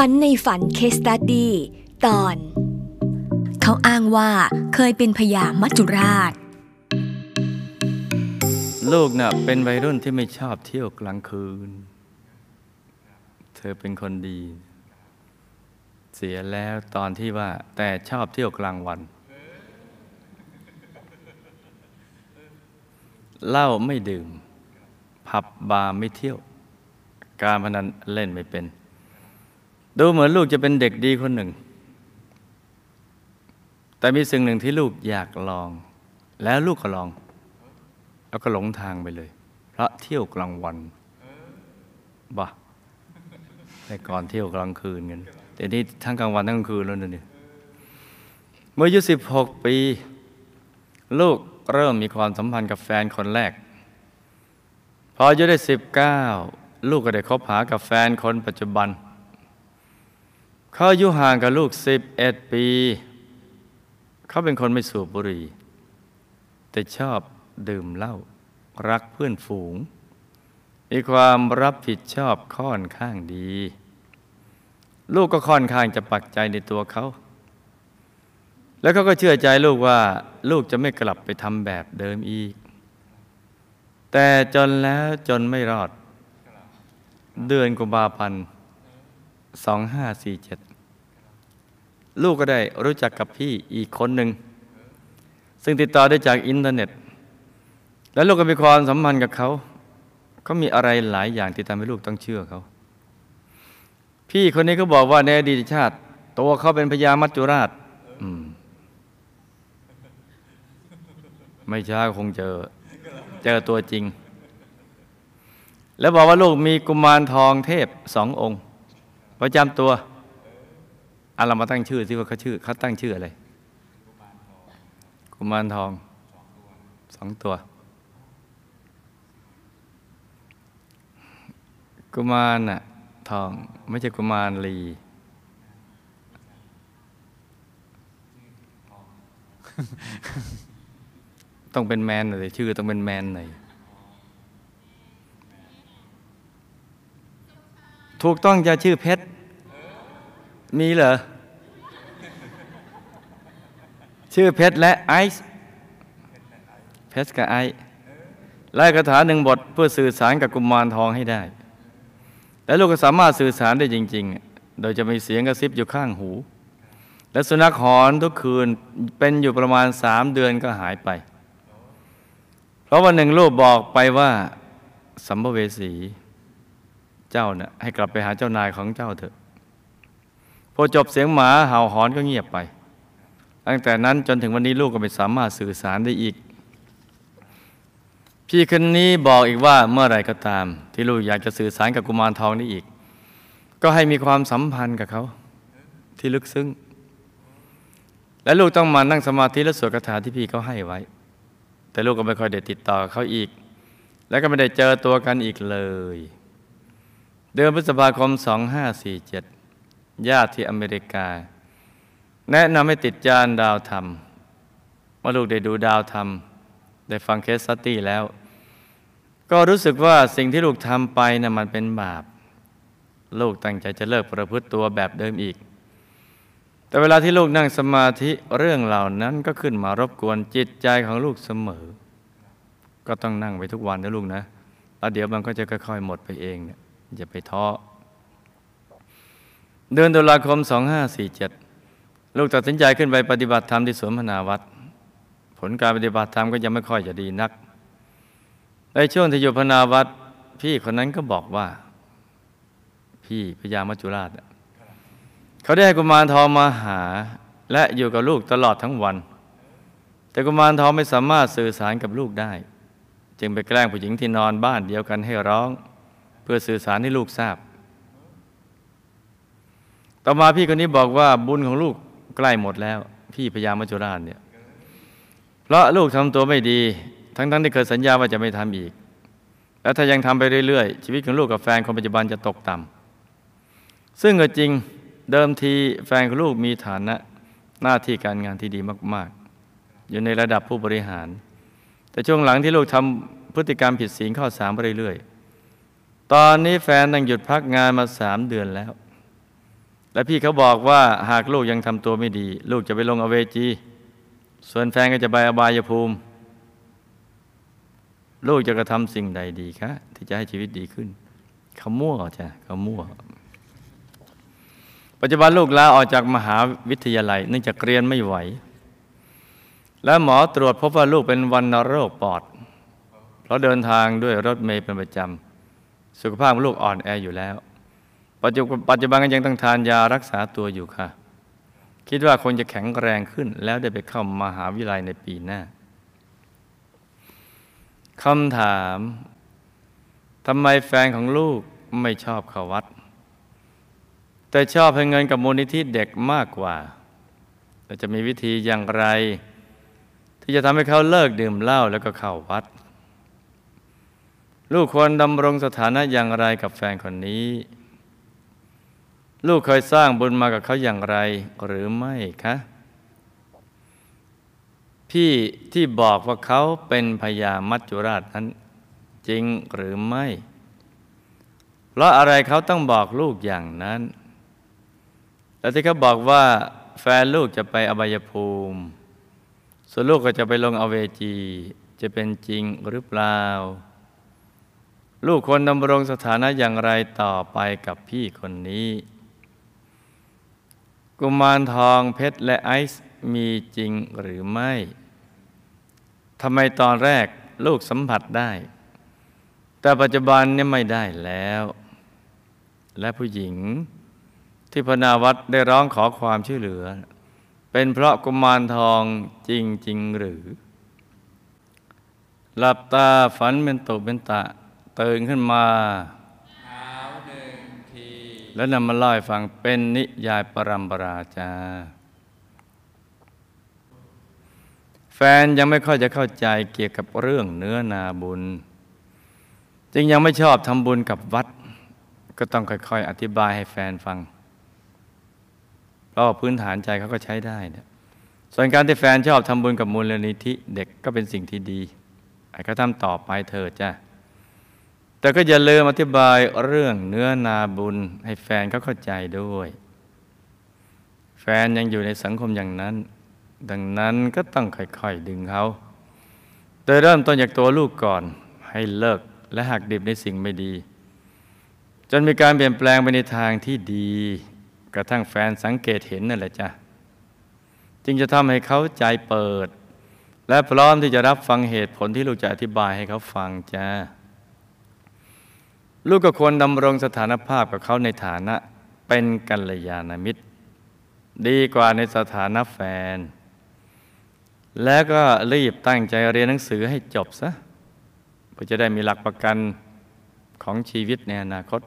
ฝันในฝันเคสตัดดี้ตอน เขาอ้างว่าเคยเป็นพญามัจจุราช ลูกน่ะ เป็นวัยรุ่นที่ไม่ชอบเที่ยวกลางคืน เธอเป็นคนดี เสียแล้วตอนที่ว่า แต่ชอบเที่ยวกลางวันเหล้าไม่ดื่ม ผับบาร์ไม่เที่ยว การพนันเล่นไม่เป็น ดูเหมือนลูกจะเป็นเด็กดีคนหนึ่ง แต่มีสิ่งหนึ่งที่ลูกอยากลอง แล้วลูกก็ลอง แล้วก็หลงทางไปเลย เพราะเที่ยวกลางวันบ้าแต่ก่อนเที่ยวกลางคืนกันแต่นี่ทั้งกลางวันทั้งกลางคืนแล้วเนี่ยเมื่ออายุสิบหกปี ลูกเริ่มมีความสัมพันธ์กับแฟนคนแรก พออายุได้สิบเก้าลูกก็ได้คบหากับแฟนคนปัจจุบัน เขาอายุห่างกับลูกสิบเอ็ดปี เขาเป็นคนไม่สูบบุหรี่ แต่ชอบดื่มเหล้ารักเพื่อนฝูง มีความรับผิดชอบค่อนข้างดี ลูกก็ค่อนข้างจะปักใจในตัวเขา แล้วเขาก็เชื่อใจลูกว่า ลูกจะไม่กลับไปทำแบบเดิมอีก แต่จนแล้วจนไม่รอด เดือนกุมภาพันธ์ สองห้าสี่เจ็ดลูกก็ได้รู้จักกับพี่อีกคนหนึ่ง ซึ่งติดต่อได้จากอินเทอร์เน็ต แล้วลูกก็มีความสัมพันธ์กับเขาเขามีอะไรหลายอย่างที่ทำให้ลูกต้องเชื่อเขา พี่คนนี้ก็บอกว่าในอดีตชาติ ตัวเขาเป็นพญามัจจุราชไม่ช้าคงเจอ เจอตัวจริง แล้วบอกว่าลูกมีกุมารทองเทพสององค์ ประจำตัวอาเรามาตั้งชื่อสิว่าเขาชื่อเขาตั้งชื่ออะไรกุมารทองสองตัว กุมารน่ะทองไม่ใช่กุมารลีต้องเป็นแมนหน่อยชื่อต้องเป็นแมนหน่อย ถูกต้องจะชื่อเพชร มีเหรอ ชื่อเพชรและไอซ์เพชรกับไอซ์ไล่คาถาหนึ่งบทเพื่อสื่อสารกับกุมารทองให้ได้ และลูกก็สามารถสื่อสารได้จริง ๆ โดยจะมีเสียงกระซิบอยู่ข้างหู และสุนัขหอนทุกคืนเป็นอยู่ประมาณสามเดือนก็หายไป เพราะวันหนึ่งลูกบอกไปว่าสัมภเวสี เจ้านะ่ะให้กลับไปหาเจ้านายของเจ้าเถอะ พอจบเสียงหมาเห่าหอนก็เงียบไป ตั้งแต่นั้นจนถึงวันนี้ลูกก็ไม่สามารถสื่อสารได้อีก พี่คนนี้บอกอีกว่าเมื่อไรก็ตาม ที่ลูกอยากจะสื่อสารกับกุมารทองนี้อีก ก็ให้มีความสัมพันธ์กับเขาที่ลึกซึ้งและลูกต้องมานั่งสมาธิและสวดคาถาที่พี่เขาให้ไว้ แต่ลูกก็ไม่ค่อยได้ติดต่อเขาอีก และก็ไม่ได้เจอตัวกันอีกเลย เดือนพฤษภาคม 2547 ญาติที่อเมริกา แนะนำให้ติดจานดาวธรรมเมื่อลูกได้ดูดาวธรรม ได้ฟังเคสสตี้แล้ว ก็รู้สึกว่าสิ่งที่ลูกทำไปนะ่ะมันเป็นบาป ลูกตั้งใจจะเลิกประพฤติตัวแบบเดิมอีก แต่เวลาที่ลูกนั่งสมาธิเรื่องเหล่านั้นก็ขึ้นมารบกวนจิตใจของลูกเสมอ ก็ต้องนั่งไปทุกวันนะลูกนะแล้วเดี๋ยวมันก็จะค่อยๆหมดไปเองเนี่ย อย่าไปท้อเดือนตุลาคม 2547 ลูกตัดสินใจขึ้นไปปฏิบัติธรรมที่สวนพนาวัดผลการปฏิบัติธรรมก็ยังไม่ค่อยจะดีนัก ในช่วงที่อยู่พนาวัดพี่คนนั้นก็บอกว่า พี่พญามัจจุราชเขาได้ให้กุมารทองมาหา และอยู่กับลูกตลอดทั้งวัน แต่กุมารทองไม่สามารถสื่อสารกับลูกได้ จึงไปแกล้งผู้หญิงที่นอนบ้านเดียวกันให้ร้อง เพื่อสื่อสารให้ลูกทราบ ต่อมาพี่คนนี้บอกว่าบุญของลูกใกล้หมดแล้ว พี่พญามัจจุราชเนี่ย เพราะลูกทำตัวไม่ดี ทั้งๆทที่เคยสัญญาว่าจะไม่ทำอีก แล้วถ้ายังทำไปเรื่อยๆ ชีวิตของลูกกับแฟนคนปัจจุบันจะตกต่ำซึ่งก็จริงเดิมทีแฟนของลูกมีฐานะหน้าที่การงานที่ดีมาก ๆ อยู่ในระดับผู้บริหาร แต่ช่วงหลังที่ลูกทำพฤติกรรมผิดศีลข้อสามไปเรื่อยๆ ตอนนี้แฟนตั้งหยุดพักงานมาสามเดือนแล้ว และพี่เขาบอกว่าหากลูกยังทำตัวไม่ดี ลูกจะไปลงอเวจี ส่วนแฟนก็จะไปอบายภูมิ ลูกจะกระทำสิ่งใดดีคะที่จะให้ชีวิตดีขึ้นเขามั่วจ้ะเขามั่ว ปัจจุบันลูกลาออกจากมหาวิทยาลัย เนื่องจากเรียนไม่ไหว และหมอตรวจพบว่าลูกเป็นวันโรคปอด เพราะเดินทางด้วยรถเมล์เป็นประจำ สุขภาพลูกอ่อนแออยู่แล้ว ปัจจุบันก็ยังต้องทานยารักษาตัวอยู่ค่ะ คิดว่าคงจะแข็งแรงขึ้น แล้วได้ไปเข้ามหาวิทยาลัยในปีหน้าคำถามทำไมแฟนของลูกไม่ชอบเข้าวัด แต่ชอบให้เงินกับมูลนิธิเด็กมากกว่าแต่จะมีวิธีอย่างไร ที่จะทำให้เขาเลิกดื่มเหล้าแล้วก็เข้าวัด ลูกควรดำรงสถานะอย่างไรกับแฟนคนนี้ ลูกเคยสร้างบุญมากับเขาอย่างไรหรือไม่คะ พี่ที่บอกว่าเขาเป็นพญามัจจุราชนั้นจริงหรือไม่ เพราะอะไรเขาต้องบอกลูกอย่างนั้นแต่ที่เขาบอกว่าแฟนลูกจะไปอบายภูมิ ส่วนลูกก็จะไปลงอเวจี จะเป็นจริงหรือเปล่า ลูกควรดำรงสถานะอย่างไรต่อไปกับพี่คนนี้ กุมารทองเพชรและไอซ์มีจริงหรือไม่ทำไมตอนแรกลูกสัมผัสได้ แต่ปัจจุบันเนี่ยไม่ได้แล้ว และผู้หญิงที่พนาวัดได้ร้องขอความช่วยเหลือ เป็นเพราะกุมารทองจริงจริงหรือ หลับตาฝันเป็นตุเป็นตะ ตื่นขึ้นมาแล้วนำมาเล่าให้ฟังเป็นนิยายปรัมปราจา แฟนยังไม่ค่อยจะเข้าใจเกี่ยวกับเรื่องเนื้อนาบุญ จึงยังไม่ชอบทำบุญกับวัด ก็ต้องค่อยๆ อธิบายให้แฟนฟัง เพราะพื้นฐานใจเขาก็ใช้ได้นะส่วนการที่แฟนชอบทำบุญกับมูลนิธิเด็กก็เป็นสิ่งที่ดีไอ้ก็ทำต่อไปเธอจ้ะ แต่ก็อย่าลืมอธิบายเรื่องเนื้อนาบุญให้แฟนเขาเข้าใจด้วย แฟนยังอยู่ในสังคมอย่างนั้น ดังนั้นก็ต้องค่อยๆดึงเขา โดยเริ่มต้นจากตัวลูกก่อนให้เลิกและหักดิบในสิ่งไม่ดี จนมีการเปลี่ยนแปลงไปในทางที่ดี กระทั่งแฟนสังเกตเห็นนั่นแหละจ้ะจึงจะทำให้เขาใจเปิด และพร้อมที่จะรับฟังเหตุผลที่ลูกจะอธิบายให้เขาฟังจ้า ลูกก็ควรดำรงสถานภาพกับเขาในฐานะเป็นกัลยาณมิตร ดีกว่าในสถานะแฟน แล้วก็รีบตั้งใจเรียนหนังสือให้จบซะเพื่อจะได้มีหลักประกันของชีวิตในอนาคต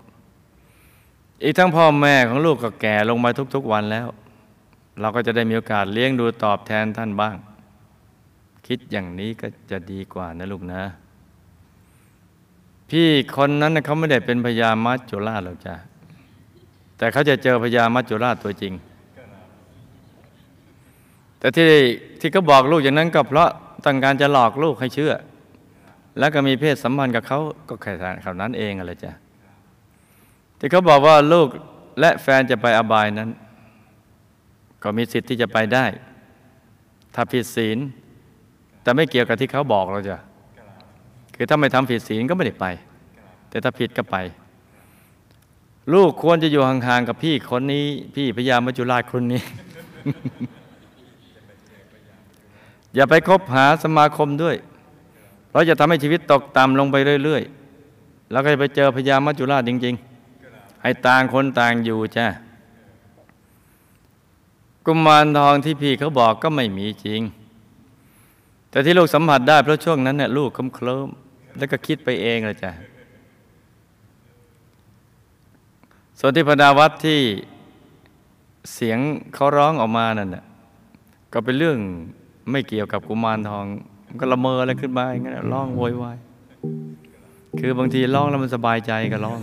อีกทั้งพ่อแม่ของลูกก็แก่ลงมาทุกๆวันแล้ว เราก็จะได้มีโอกาสเลี้ยงดูตอบแทนท่านบ้าง คิดอย่างนี้ก็จะดีกว่านะลูกนะ พี่คนนั้นเขาไม่ได้เป็นพญามัจจุราชหรอกจ้ะแต่เขาจะเจอพญามัจจุราชตัวจริง แต่ที่ที่เขาบอกลูกอย่างนั้นก็เพราะต้องการจะหลอกลูกให้เชื่อ แล้วก็มีเพศสัมพันธ์กับเขาก็แค่เขานั้นเองอะไรจ้ะที่เขาบอกว่าลูกและแฟนจะไปอบายนั้น ก็มีสิทธิ์ที่จะไปได้ ถ้าผิดศีล แต่ไม่เกี่ยวกับที่เขาบอกเราจ้ะ คือถ้าไม่ทำผิดศีลก็ไม่ได้ไป แต่ถ้าผิดก็ไป ลูกควรจะอยู่ห่างๆกับพี่คนนี้ พี่พญามัจจุราชคนนี้ อย่าไปคบหาสมาคมด้วย เพราะจะทำให้ชีวิตตกต่ำลงไปเรื่อยๆ แล้วก็จะไปเจอพญามัจจุราชจริง ๆ ให้ต่างคนต่างอยู่จ้ะกุมารทองที่พี่เขาบอกก็ไม่มีจริง แต่ที่ลูกสัมผัสได้เพราะช่วงนั้นเนี่ยลูกเคลิ้ม แล้วก็คิดไปเองเลยจ้ะส่วนที่พนาวัดที่เสียงเขาร้องออกมานั่นน่ะก็เป็นเรื่องไม่เกี่ยวกับกุมารทองก็ละเมออะไรขึ้นมาอย่างนั้นร้องโวยวายคือบางทีร้องแล้วมันสบายใจก็ร้อง